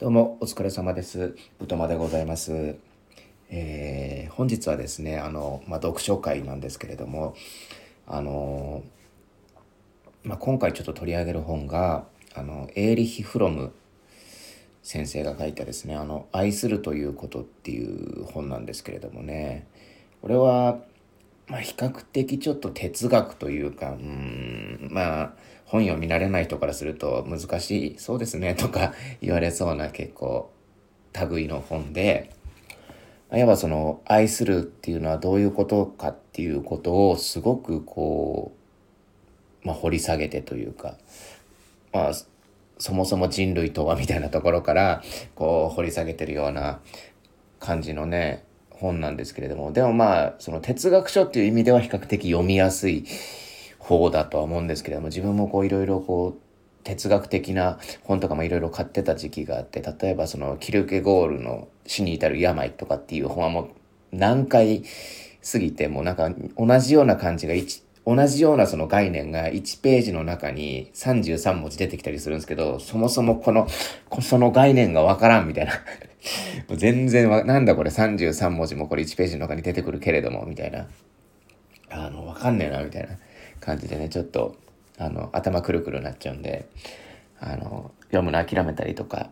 どうもお疲れ様です。ぶとまでございます。えー、本日はですね、あの、まあ、読書会なんですけれども、あの、まあ、今回ちょっと取り上げる本が、あの、エーリヒ・フロム先生が書いたですね、あの、愛するということっていう本なんですけれどもね、これは、まあ、比較的ちょっと哲学というか、うん、まあ、本読み慣れない人からすると難しい、そうですね、とか 言われそうな結構、類の本で、いわばその、愛するっていうのはどういうことかっていうことをすごくこう、まあ、掘り下げてというか、まあ、そもそも人類とはみたいなところから、こう、掘り下げてるような感じのね、本なんですけれども、でもまあ、その哲学書っていう意味では比較的読みやすい方だとは思うんですけれども、自分もこういろいろこう、哲学的な本とかもいろいろ買ってた時期があって、例えばそのキルケゴールの死に至る病とかっていう本はもう何回過ぎてもなんか同じような感じが同じようなその概念が1ページの中に33文字出てきたりするんですけど、そもそもこの、その概念がわからんみたいな全然わ、なんだこれ33文字もこれ1ページの中に出てくるけれども、みたいな。あの、わかんねえな、みたいな感じでね、ちょっと、あの、頭くるくるなっちゃうんで、あの、読むの諦めたりとか、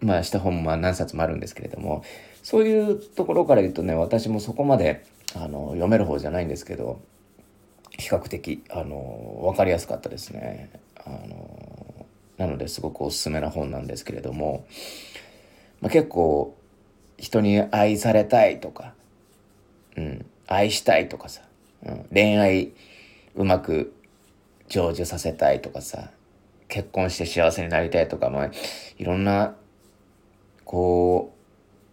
まあ、した本も何冊もあるんですけれども、そういうところから言うとね、私もそこまで、あの、読める方じゃないんですけど、比較的、あの、わかりやすかったですね。あの、なのですごくおすすめな本なんですけれども、まあ、結構人に愛されたいとか、うん、愛したいとかさ、うん、恋愛うまく成就させたいとかさ、結婚して幸せになりたいとか、まあ、いろんな、こ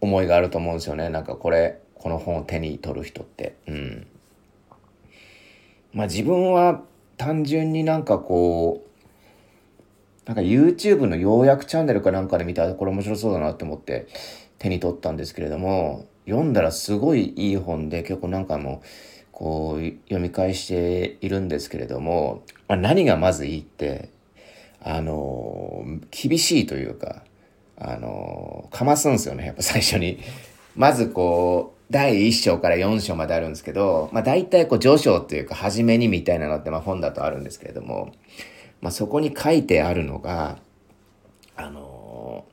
う、思いがあると思うんですよね。なんかこれ、この本を手に取る人って。うん。まあ自分は単純になんかこう、なんか YouTube の要約チャンネルかなんかで見たらこれ面白そうだなって思って手に取ったんですけれども、読んだらすごいいい本で結構なんかもうこう読み返しているんですけれども、まあ、何がまずいいって、あの、厳しいというか、あの、かますんですよね、やっぱ最初に。まずこう、第1章から4章まであるんですけど、まあ大体こう序章っていうか初めにみたいなのってまあ本だとあるんですけれども、まあ、そこに書いてあるのが、あの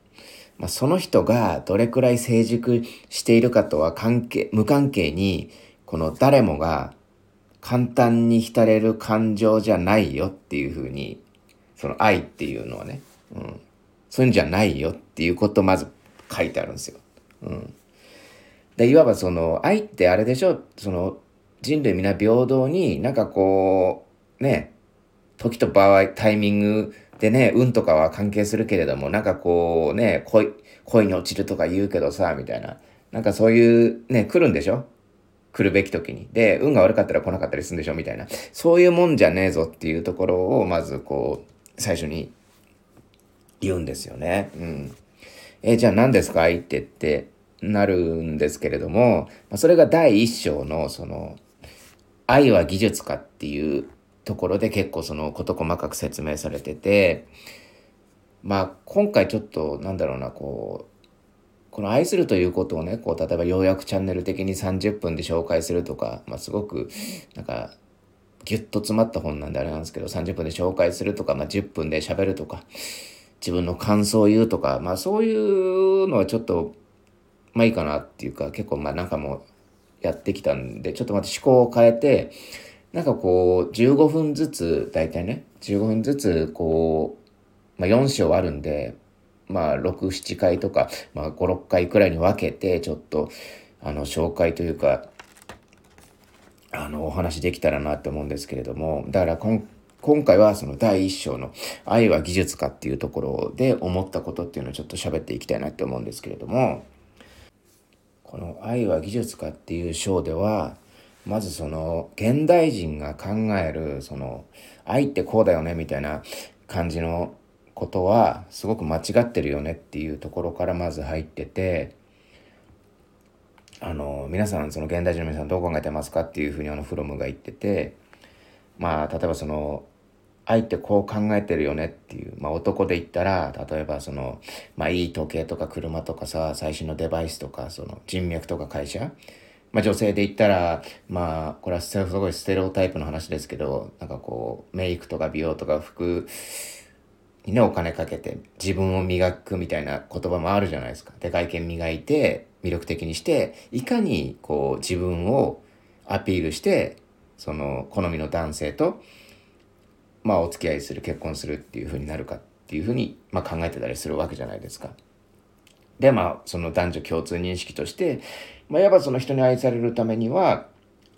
まあ、その人がどれくらい成熟しているかとは関係、無関係に、この誰もが簡単に浸れる感情じゃないよっていうふうに、その愛っていうのはね、うん、そういうんじゃないよっていうことをまず書いてあるんですよ。うん。で、いわばその愛ってあれでしょその人類皆平等になんかこう、ね、時と場合、タイミングでね、運とかは関係するけれども、なんかこうね、恋、恋に落ちるとか言うけどさ、みたいな。なんかそういうね、来るんでしょ？来るべき時に。で、運が悪かったら来なかったりするんでしょみたいな。そういうもんじゃねえぞっていうところを、まずこう、最初に言うんですよね。うん。えじゃあ何ですか？愛ってってなるんですけれども、それが第一章の、その、愛は技術かっていうところで結構その事細かく説明されてて、まあ今回ちょっとなんだろうな、こう、この愛するということをね、こう、例えば要約チャンネル的に30分で紹介するとか、まあすごく、なんか、ぎゅっと詰まった本なんであれなんですけど、30分で紹介するとか、まあ10分で喋るとか、自分の感想を言うとか、まあそういうのはちょっと、まあいいかなっていうか、結構まあなんかもうやってきたんで、ちょっとまた思考を変えて、なんかこう、15分ずつ、大体ね、15分ずつ、こう、まあ4章あるんで、まあ6、7回とか、まあ5、6回くらいに分けて、ちょっと、あの、紹介というか、あの、お話できたらなって思うんですけれども、だから今今回はその第一章の愛は技術かっていうところで思ったことっていうのをちょっと喋っていきたいなって思うんですけれども、この愛は技術かっていう章では、まずその現代人が考えるその愛ってこうだよねみたいな感じのことはすごく間違ってるよねっていうところからまず入っててあの皆さんその現代人の皆さんどう考えてますかっていうふうにあのフロムが言っててまあ例えばその相手こう考えてるよねっていう、まあ、男で言ったら例えばその、まあ、いい時計とか車とかさ最新のデバイスとかその人脈とか会社、まあ、女性で言ったらまあこれはすごいステレオタイプの話ですけどなんかこうメイクとか美容とか服にねお金かけて自分を磨くみたいな言葉もあるじゃないですか。で外見磨いて魅力的にしていかにこう自分をアピールしてその好みの男性とまあお付き合いする結婚するっていう風になるかっていう風にまあ考えてたりするわけじゃないですか。でまあその男女共通認識としてまあやっぱその人に愛されるためには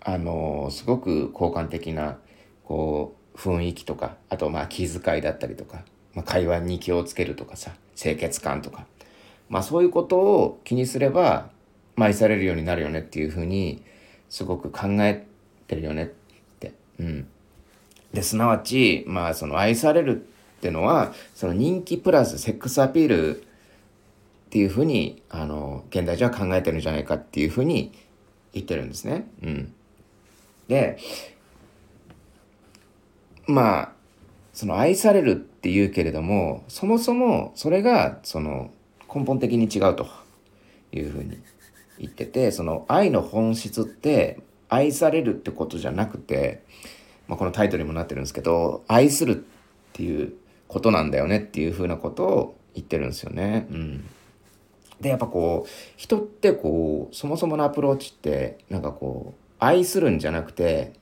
あのすごく好感的なこう雰囲気とかあとまあ気遣いだったりとか、まあ、会話に気をつけるとかさ清潔感とかまあそういうことを気にすれば、まあ、愛されるようになるよねっていうふうにすごく考えてるよねって。うん。で、すなわち、まあその愛されるってのは、その人気プラスセックスアピールっていうふうに、あの、現代人は考えてるんじゃないかっていうふうに言ってるんですね。うん。で、まあ、その愛されるっていうけれども、そもそもそれが、その、根本的に違うというふうに言っててその愛の本質って愛されるってことじゃなくて、まあ、このタイトルにもなってるんですけど愛するっていうことなんだよねっていうふうなことを言ってるんですよね。うん、でやっぱこう人ってこうそもそものアプローチってなんかこう愛するんじゃなくて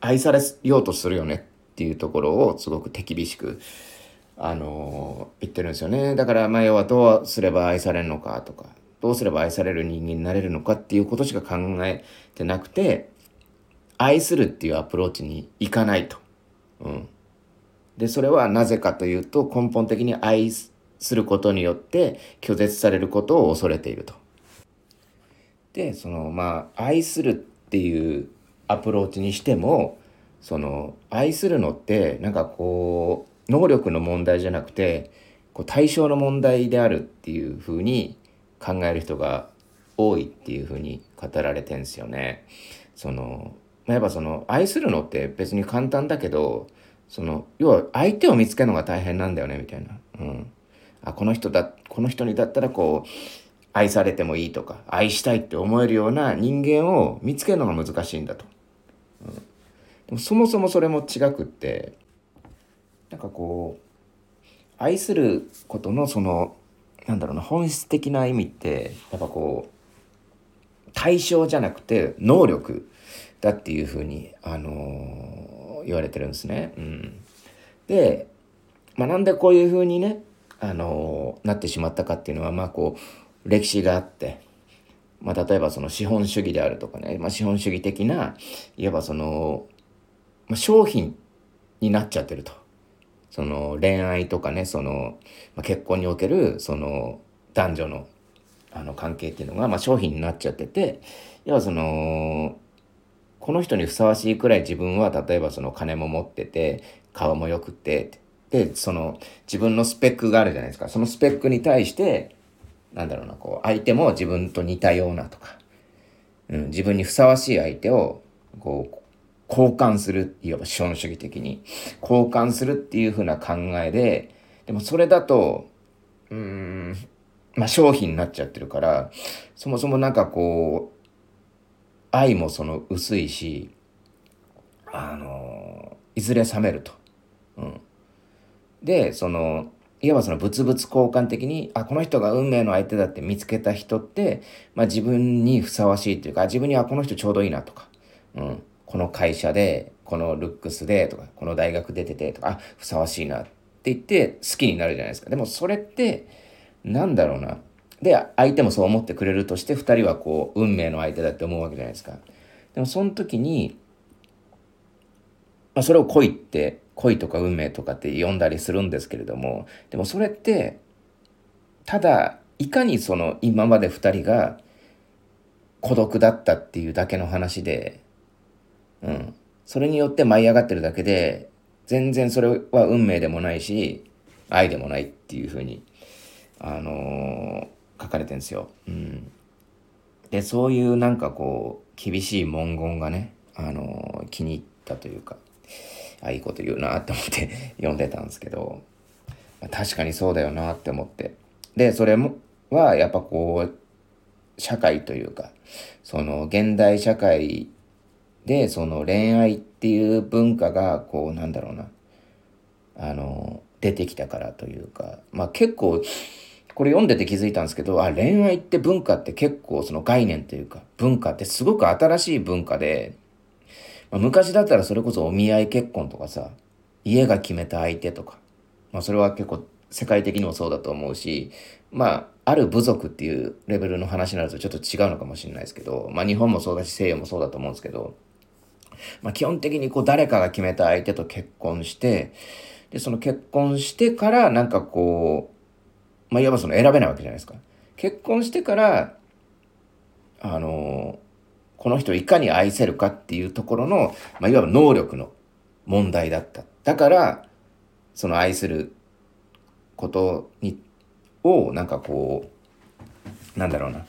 愛されようとするよねっていうところをすごく手厳しくあの言ってるんですよね。だからまあ要はどうすれば愛されるのかとか、どうすれば愛される人間になれるのかっていうことしか考えてなくて、愛するっていうアプローチにいかないと。うん。で、それはなぜかというと根本的に愛することによって拒絶されることを恐れていると。で、そのまあ愛するっていうアプローチにしても、その愛するのってなんかこう能力の問題じゃなくてこう対象の問題であるっていうふうに考える人が多いっていうふうに語られてんですよね。そのやっぱその愛するのって別に簡単だけどその要は相手を見つけるのが大変なんだよねみたいな。うん、あこの人だこの人にだったらこう愛されてもいいとか愛したいって思えるような人間を見つけるのが難しいんだと。そもそもそれも違くってなんかこう愛することのそのなんだろうな本質的な意味ってやっぱこう対象じゃなくて能力だっていうふうに、あのー、言われてるんですね。うん、で、まあ、なんでこういうふうにね、あのー、なってしまったかっていうのはまあこう歴史があって、まあ、例えばその資本主義であるとかね、まあ、資本主義的ないわばその、まあ、商品になっちゃってると。その恋愛とかねその、まあ、結婚におけるその男女のあの関係っていうのが、まあ、商品になっちゃってて要はそのこの人にふさわしいくらい自分は例えばその金も持ってて顔もよくてでその自分のスペックがあるじゃないですかそのスペックに対してなんだろうなこう相手も自分と似たようなとか、うん、自分にふさわしい相手をこう交換する、いわば資本主義的に、交換するっていう風な考えで、でもそれだと、うーん、まあ商品になっちゃってるから、そもそもなんかこう、愛もその薄いし、あの、いずれ冷めると。うん。で、その、いわばその物々交換的に、あ、この人が運命の相手だって見つけた人って、まあ自分にふさわしいというか、自分にはこの人ちょうどいいなとか、うん。この会社で、このルックスでとか、この大学出ててとか、あ、ふさわしいなって言って好きになるじゃないですか。でもそれって、なんだろうな。で、相手もそう思ってくれるとして、二人はこう、運命の相手だって思うわけじゃないですか。でもその時に、まあ、それを恋って、恋とか運命とかって呼んだりするんですけれども、でもそれって、ただ、いかにその今まで二人が孤独だったっていうだけの話で、うん。それによって舞い上がってるだけで、全然それは運命でもないし、愛でもないっていうふうに、あのー、書かれてるんですよ。うん。で、そういうなんかこう、厳しい文言がね、あのー、気に入ったというか、あ、いいこと言うなって思って 読んでたんですけど、まあ、確かにそうだよなって思って。で、それも、はやっぱこう、社会というか、その現代社会でその恋愛っていう文化がこうなんだろうな、あの、出てきたからというか、まあ結構、これ読んでて気づいたんですけど、あ、恋愛って文化って結構その概念というか、文化ってすごく新しい文化で、まあ、昔だったらそれこそお見合い結婚とかさ、家が決めた相手とか、まあそれは結構世界的にもそうだと思うし、まあ、ある部族っていうレベルの話になるとちょっと違うのかもしれないですけど、まあ日本もそうだし西洋もそうだと思うんですけど、まあ基本的にこう誰かが決めた相手と結婚して、で、その結婚してからなんかこう、まあいわばその選べないわけじゃないですか。結婚してから、あの、この人をいかに愛せるかっていうところの、まあいわば能力の問題だった。だから、その愛することにをなんかこうなんだろうな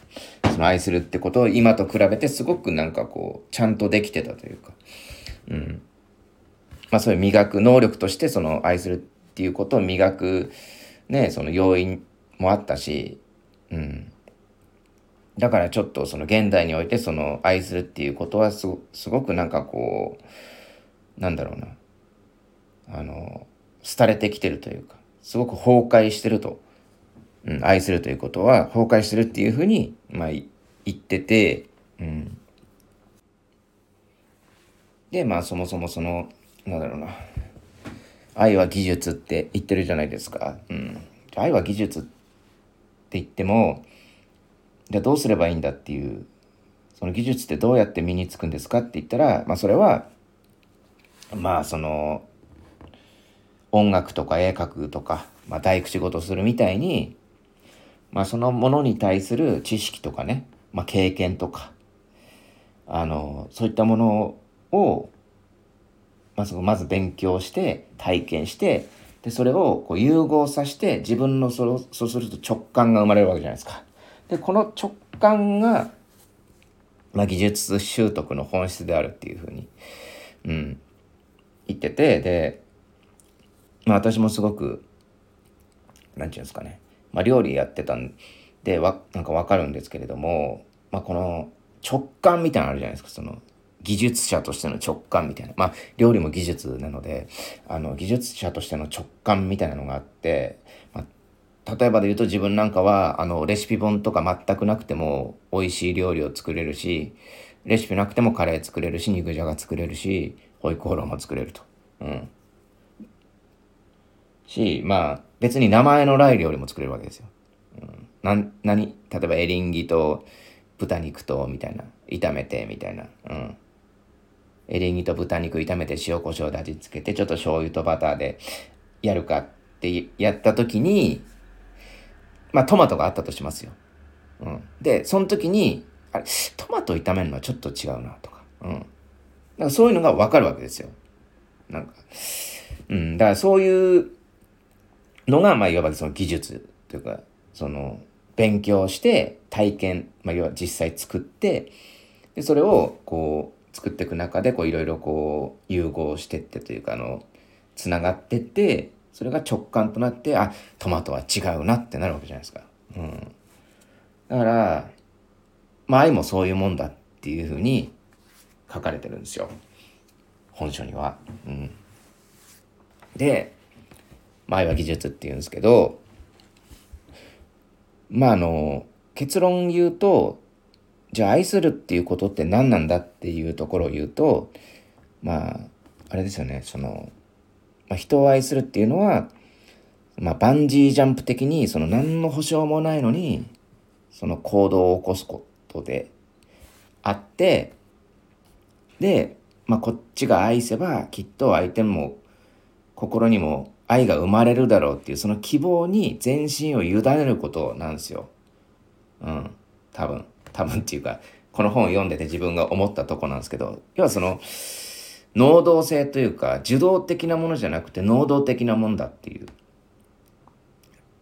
の愛するってことを今と比べてすごくなんかこうちゃんとできてたというか。うん。まあそういう磨く能力としてその愛するっていうことを磨くねその要因もあったしうん。だからちょっとその現代においてその愛するっていうことはすごくなんかこうなんだろうな。あの廃れてきてるというかすごく崩壊してるとうん、愛するということは崩壊するっていうふうに、まあ、言ってて、うん。で、まあ、そもそもその、なんだろうな。愛は技術って言ってるじゃないですか。うん。愛は技術って言っても、じゃあどうすればいいんだっていう、その技術ってどうやって身につくんですかって言ったら、まあ、それは、まあ、その、音楽とか絵描くとか、まあ、大工仕事するみたいに、まあ、そのものに対する知識とかね、まあ、経験とか、あの、そういったものを、まず、まず勉強して、体験して、で、それをこう融合させて、自分のその、そうすると直感が生まれるわけじゃないですか。で、この直感が、まあ、技術習得の本質であるっていうふうに、うん、言ってて、で、まあ、私もすごく、なんていうんですかね、まあ、料理やってたんでわなんかわかるんですけれども、まあ、この直感みたいなのあるじゃないですか。その技術者としての直感みたいな。まあ料理も技術なのであの技術者としての直感みたいなのがあって、まあ、例えばで言うと自分なんかはあのレシピ本とか全くなくても美味しい料理を作れるしレシピなくてもカレー作れるし肉じゃが作れるしホイコーローも作れると。うん。し、まあ、別に名前のない料理も作れるわけですよ。うん、な、何？例えばエリンギと豚肉と、みたいな。炒めて、みたいな。うん。エリンギと豚肉炒めて塩コショウで味付けて、ちょっと醤油とバターでやるかってやった時に、まあトマトがあったとしますよ。うん。で、その時に、あれ、トマト炒めるのはちょっと違うなとか。うん。だかそういうのがわかるわけですよ。なんか。うん。だからそういうのが、まあ、いわばその技術というか、その、勉強して体験、まあ、要は実際作って、で、それを、こう、作っていく中で、こう、いろいろこう、融合してってというか、あの、つながってって、それが直感となって、あ、トマトは違うなってなるわけじゃないですか。うん。だから、まあ、愛もそういうもんだっていうふうに書かれてるんですよ。本書には。うん。で、前は技術って言うんですけど、まああの、結論言うと、じゃあ愛するっていうことって何なんだっていうところを言うと、まあ、あれですよね、その、まあ、人を愛するっていうのは、まあ、バンジージャンプ的に、その何の保証もないのに、その行動を起こすことであって、で、まあ、こっちが愛せば、きっと相手も心にも愛が生まれるだろうっていうその希望に全身を委ねることなんですよ。うん。多分。多分っていうか、この本を読んでて自分が思ったとこなんですけど、要はその、能動性というか、受動的なものじゃなくて能動的なもんだっていう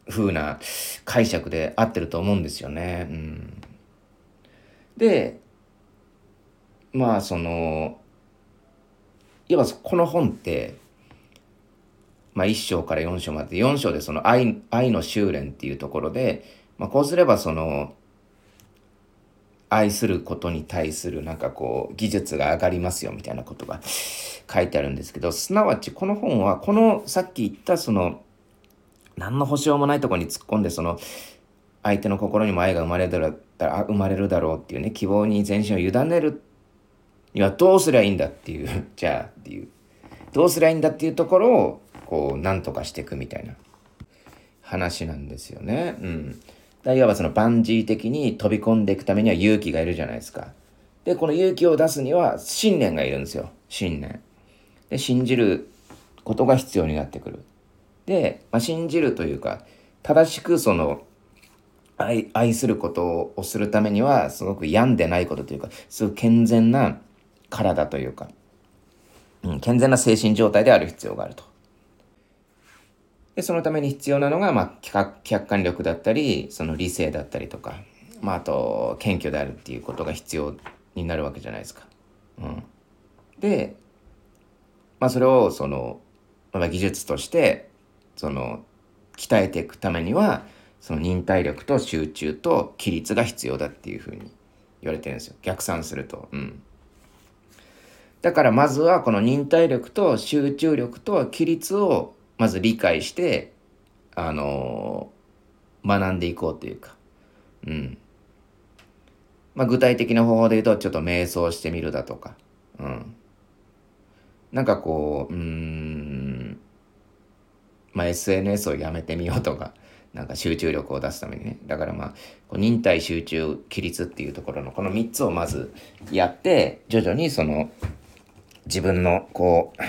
風な解釈で合ってると思うんですよね。うん。で、まあその、いわばこの本ってまあ、1章から4章まで4章でその愛愛の修練っていうところで、まあ、こうすればその愛することに対するなんかこう技術が上がりますよみたいなことが書いてあるんですけどすなわちこの本はこのさっき言ったその何の保証もないとこに突っ込んでその相手の心にも愛が生まれるだ生まれるだろうっていうね希望に全身を委ねるにはどうすりゃいいんだっていう じゃあっていう。どうすりゃいいんだっていうところをこう何とかしていくみたいな話なんですよね。うん。だいわばそのバンジー的に飛び込んでいくためには勇気がいるじゃないですか。で、この勇気を出すには信念がいるんですよ。信念。で、信じることが必要になってくる。で、まあ、信じるというか、正しくその愛愛することをするためにはすごく病んでないことというかすごく健全な体というか、うん、健全な精神状態である必要があると。で、そのために必要なのが、まあ、客観力だったり、その理性だったりとか、まあ、あと、謙虚であるっていうことが必要になるわけじゃないですか。うん。で、まあ、それを、その、まあ、技術として、その、鍛えていくためには、その忍耐力と集中と規律が必要だっていうふうに言われてるんですよ。逆算すると。うん。だからまずはこの忍耐力と集中力と規律をまず理解して、あの、学んでいこうというか、うん。まあ、具体的な方法で言うと、ちょっと瞑想してみるだとか、うん。なんかこう、うん、まあ、SNS をやめてみようとか、なんか集中力を出すためにね。だからまあ、こう忍耐、集中、規律っていうところのこの3つをまずやって、徐々にその自分のこう、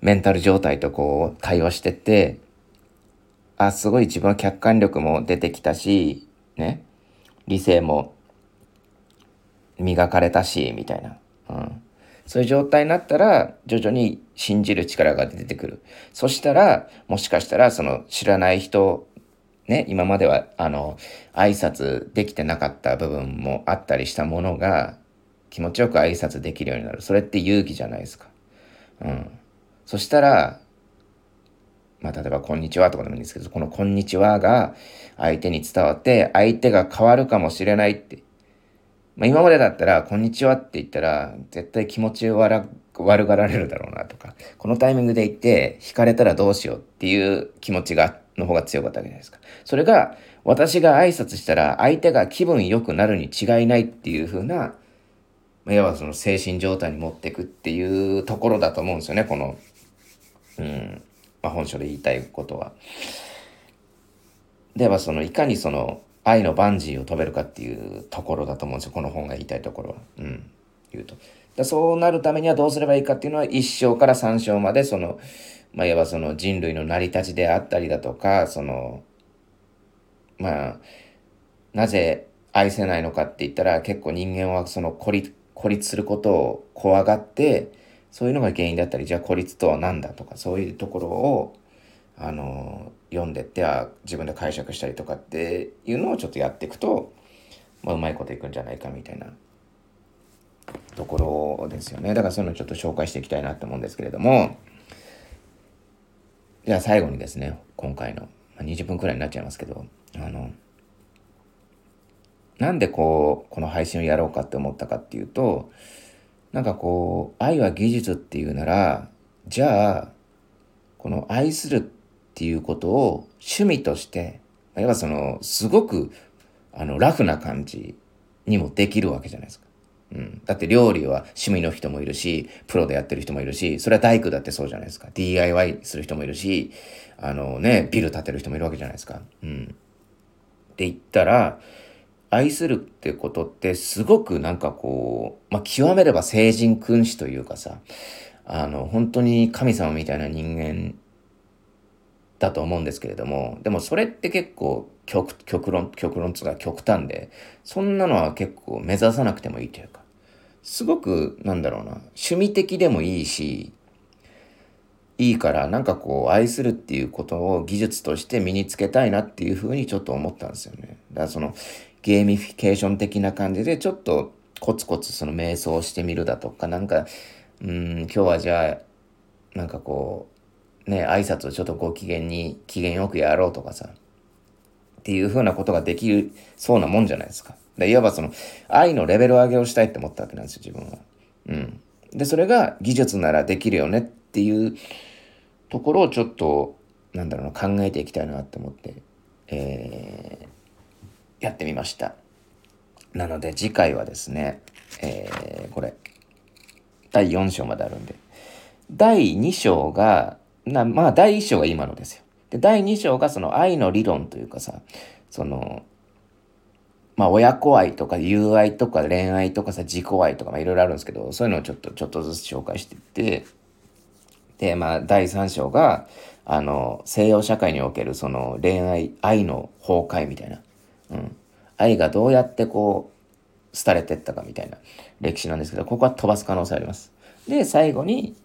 メンタル状態とこう対応してって、あ、すごい自分は客観力も出てきたし、ね、理性も磨かれたし、みたいな。うん。そういう状態になったら、徐々に信じる力が出てくる。そしたら、もしかしたら、その知らない人、ね、今までは、あの、挨拶できてなかった部分もあったりしたものが、気持ちよく挨拶できるようになる。それって勇気じゃないですか。うん。そしたら、まあ、例えば、こんにちはとかでもいいんですけど、このこんにちはが相手に伝わって、相手が変わるかもしれないって。まあ、今までだったら、こんにちはって言ったら、絶対気持ち悪悪がられるだろうなとか、このタイミングで言って、惹かれたらどうしようっていう気持ちが、の方が強かったわけじゃないですか。それが、私が挨拶したら、相手が気分良くなるに違いないっていう風な、まあ、いわばその精神状態に持っていくっていうところだと思うんですよね、このうん、まあ、本書で言いたいことは。ではそのいかにその愛のバンジーを飛べるかっていうところだと思うんですよこの本が言いたいところは。うん、言うと。だそうなるためにはどうすればいいかっていうのは1章から3章までその、まあ、いわばその人類の成り立ちであったりだとかそのまあなぜ愛せないのかって言ったら結構人間はその孤立孤立することを怖がってそういうのが原因だったりじゃあ孤立とは何だとかそういうところをあの読んでっては自分で解釈したりとかっていうのをちょっとやっていくと、まあ、うまいこといくんじゃないかみたいなところですよね。だからそういうのをちょっと紹介していきたいなと思うんですけれども。じゃあ最後にですね今回の、まあ、20分くらいになっちゃいますけどあのなんでこうこの配信をやろうかって思ったかっていうとなんかこう、愛は技術っていうなら、じゃあ、この愛するっていうことを趣味として、いわばその、すごく、あの、ラフな感じにもできるわけじゃないですか。うん。だって料理は趣味の人もいるし、プロでやってる人もいるし、それは大工だってそうじゃないですか。DIY する人もいるし、あのね、ビル建てる人もいるわけじゃないですか。うん。って言ったら、愛するってことってすごくなんかこう、まあ、極めれば聖人君子というかさ、あの、本当に神様みたいな人間だと思うんですけれども、でもそれって結構極極論、極論つが極端で、そんなのは結構目指さなくてもいいというか、すごくなんだろうな、趣味的でもいいし、いいからなんかこう愛するっていうことを技術として身につけたいなっていうふうにちょっと思ったんですよね。だからそのゲーミフィケーション的な感じでちょっとコツコツその瞑想してみるだとかなんかうん今日はじゃあなんかこうね挨拶をちょっとご機嫌に機嫌よくやろうとかさっていうふうなことができるそうなもんじゃないですか。でいわばその愛のレベル上げをしたいって思ったわけなんですよ自分は。うん。でそれが技術ならできるよねっていうところをちょっとなんだろうな考えていきたいなって思って、えー、やってみました。なので次回はですね、えー、これ第4章まであるんで第2章がなまあ第1章が今のですよ。で第2章がその愛の理論というかさそのまあ親子愛とか友愛とか恋愛とかさ自己愛とかまあいろいろあるんですけどそういうのをちょっとちょっとずつ紹介していってでまあ第3章があの西洋社会におけるその恋愛愛の崩壊みたいな、うん、愛がどうやってこう廃れてったかみたいな歴史なんですけどここは飛ばす可能性あります。で最後に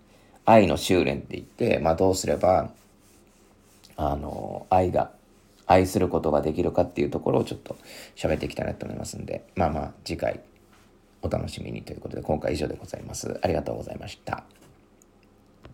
愛の修練って言って、まあ、どうすればあの愛が愛することができるかっていうところをちょっと喋っていきたいなと思いますんでまあまあ次回お楽しみにということで今回以上でございます。ありがとうございました。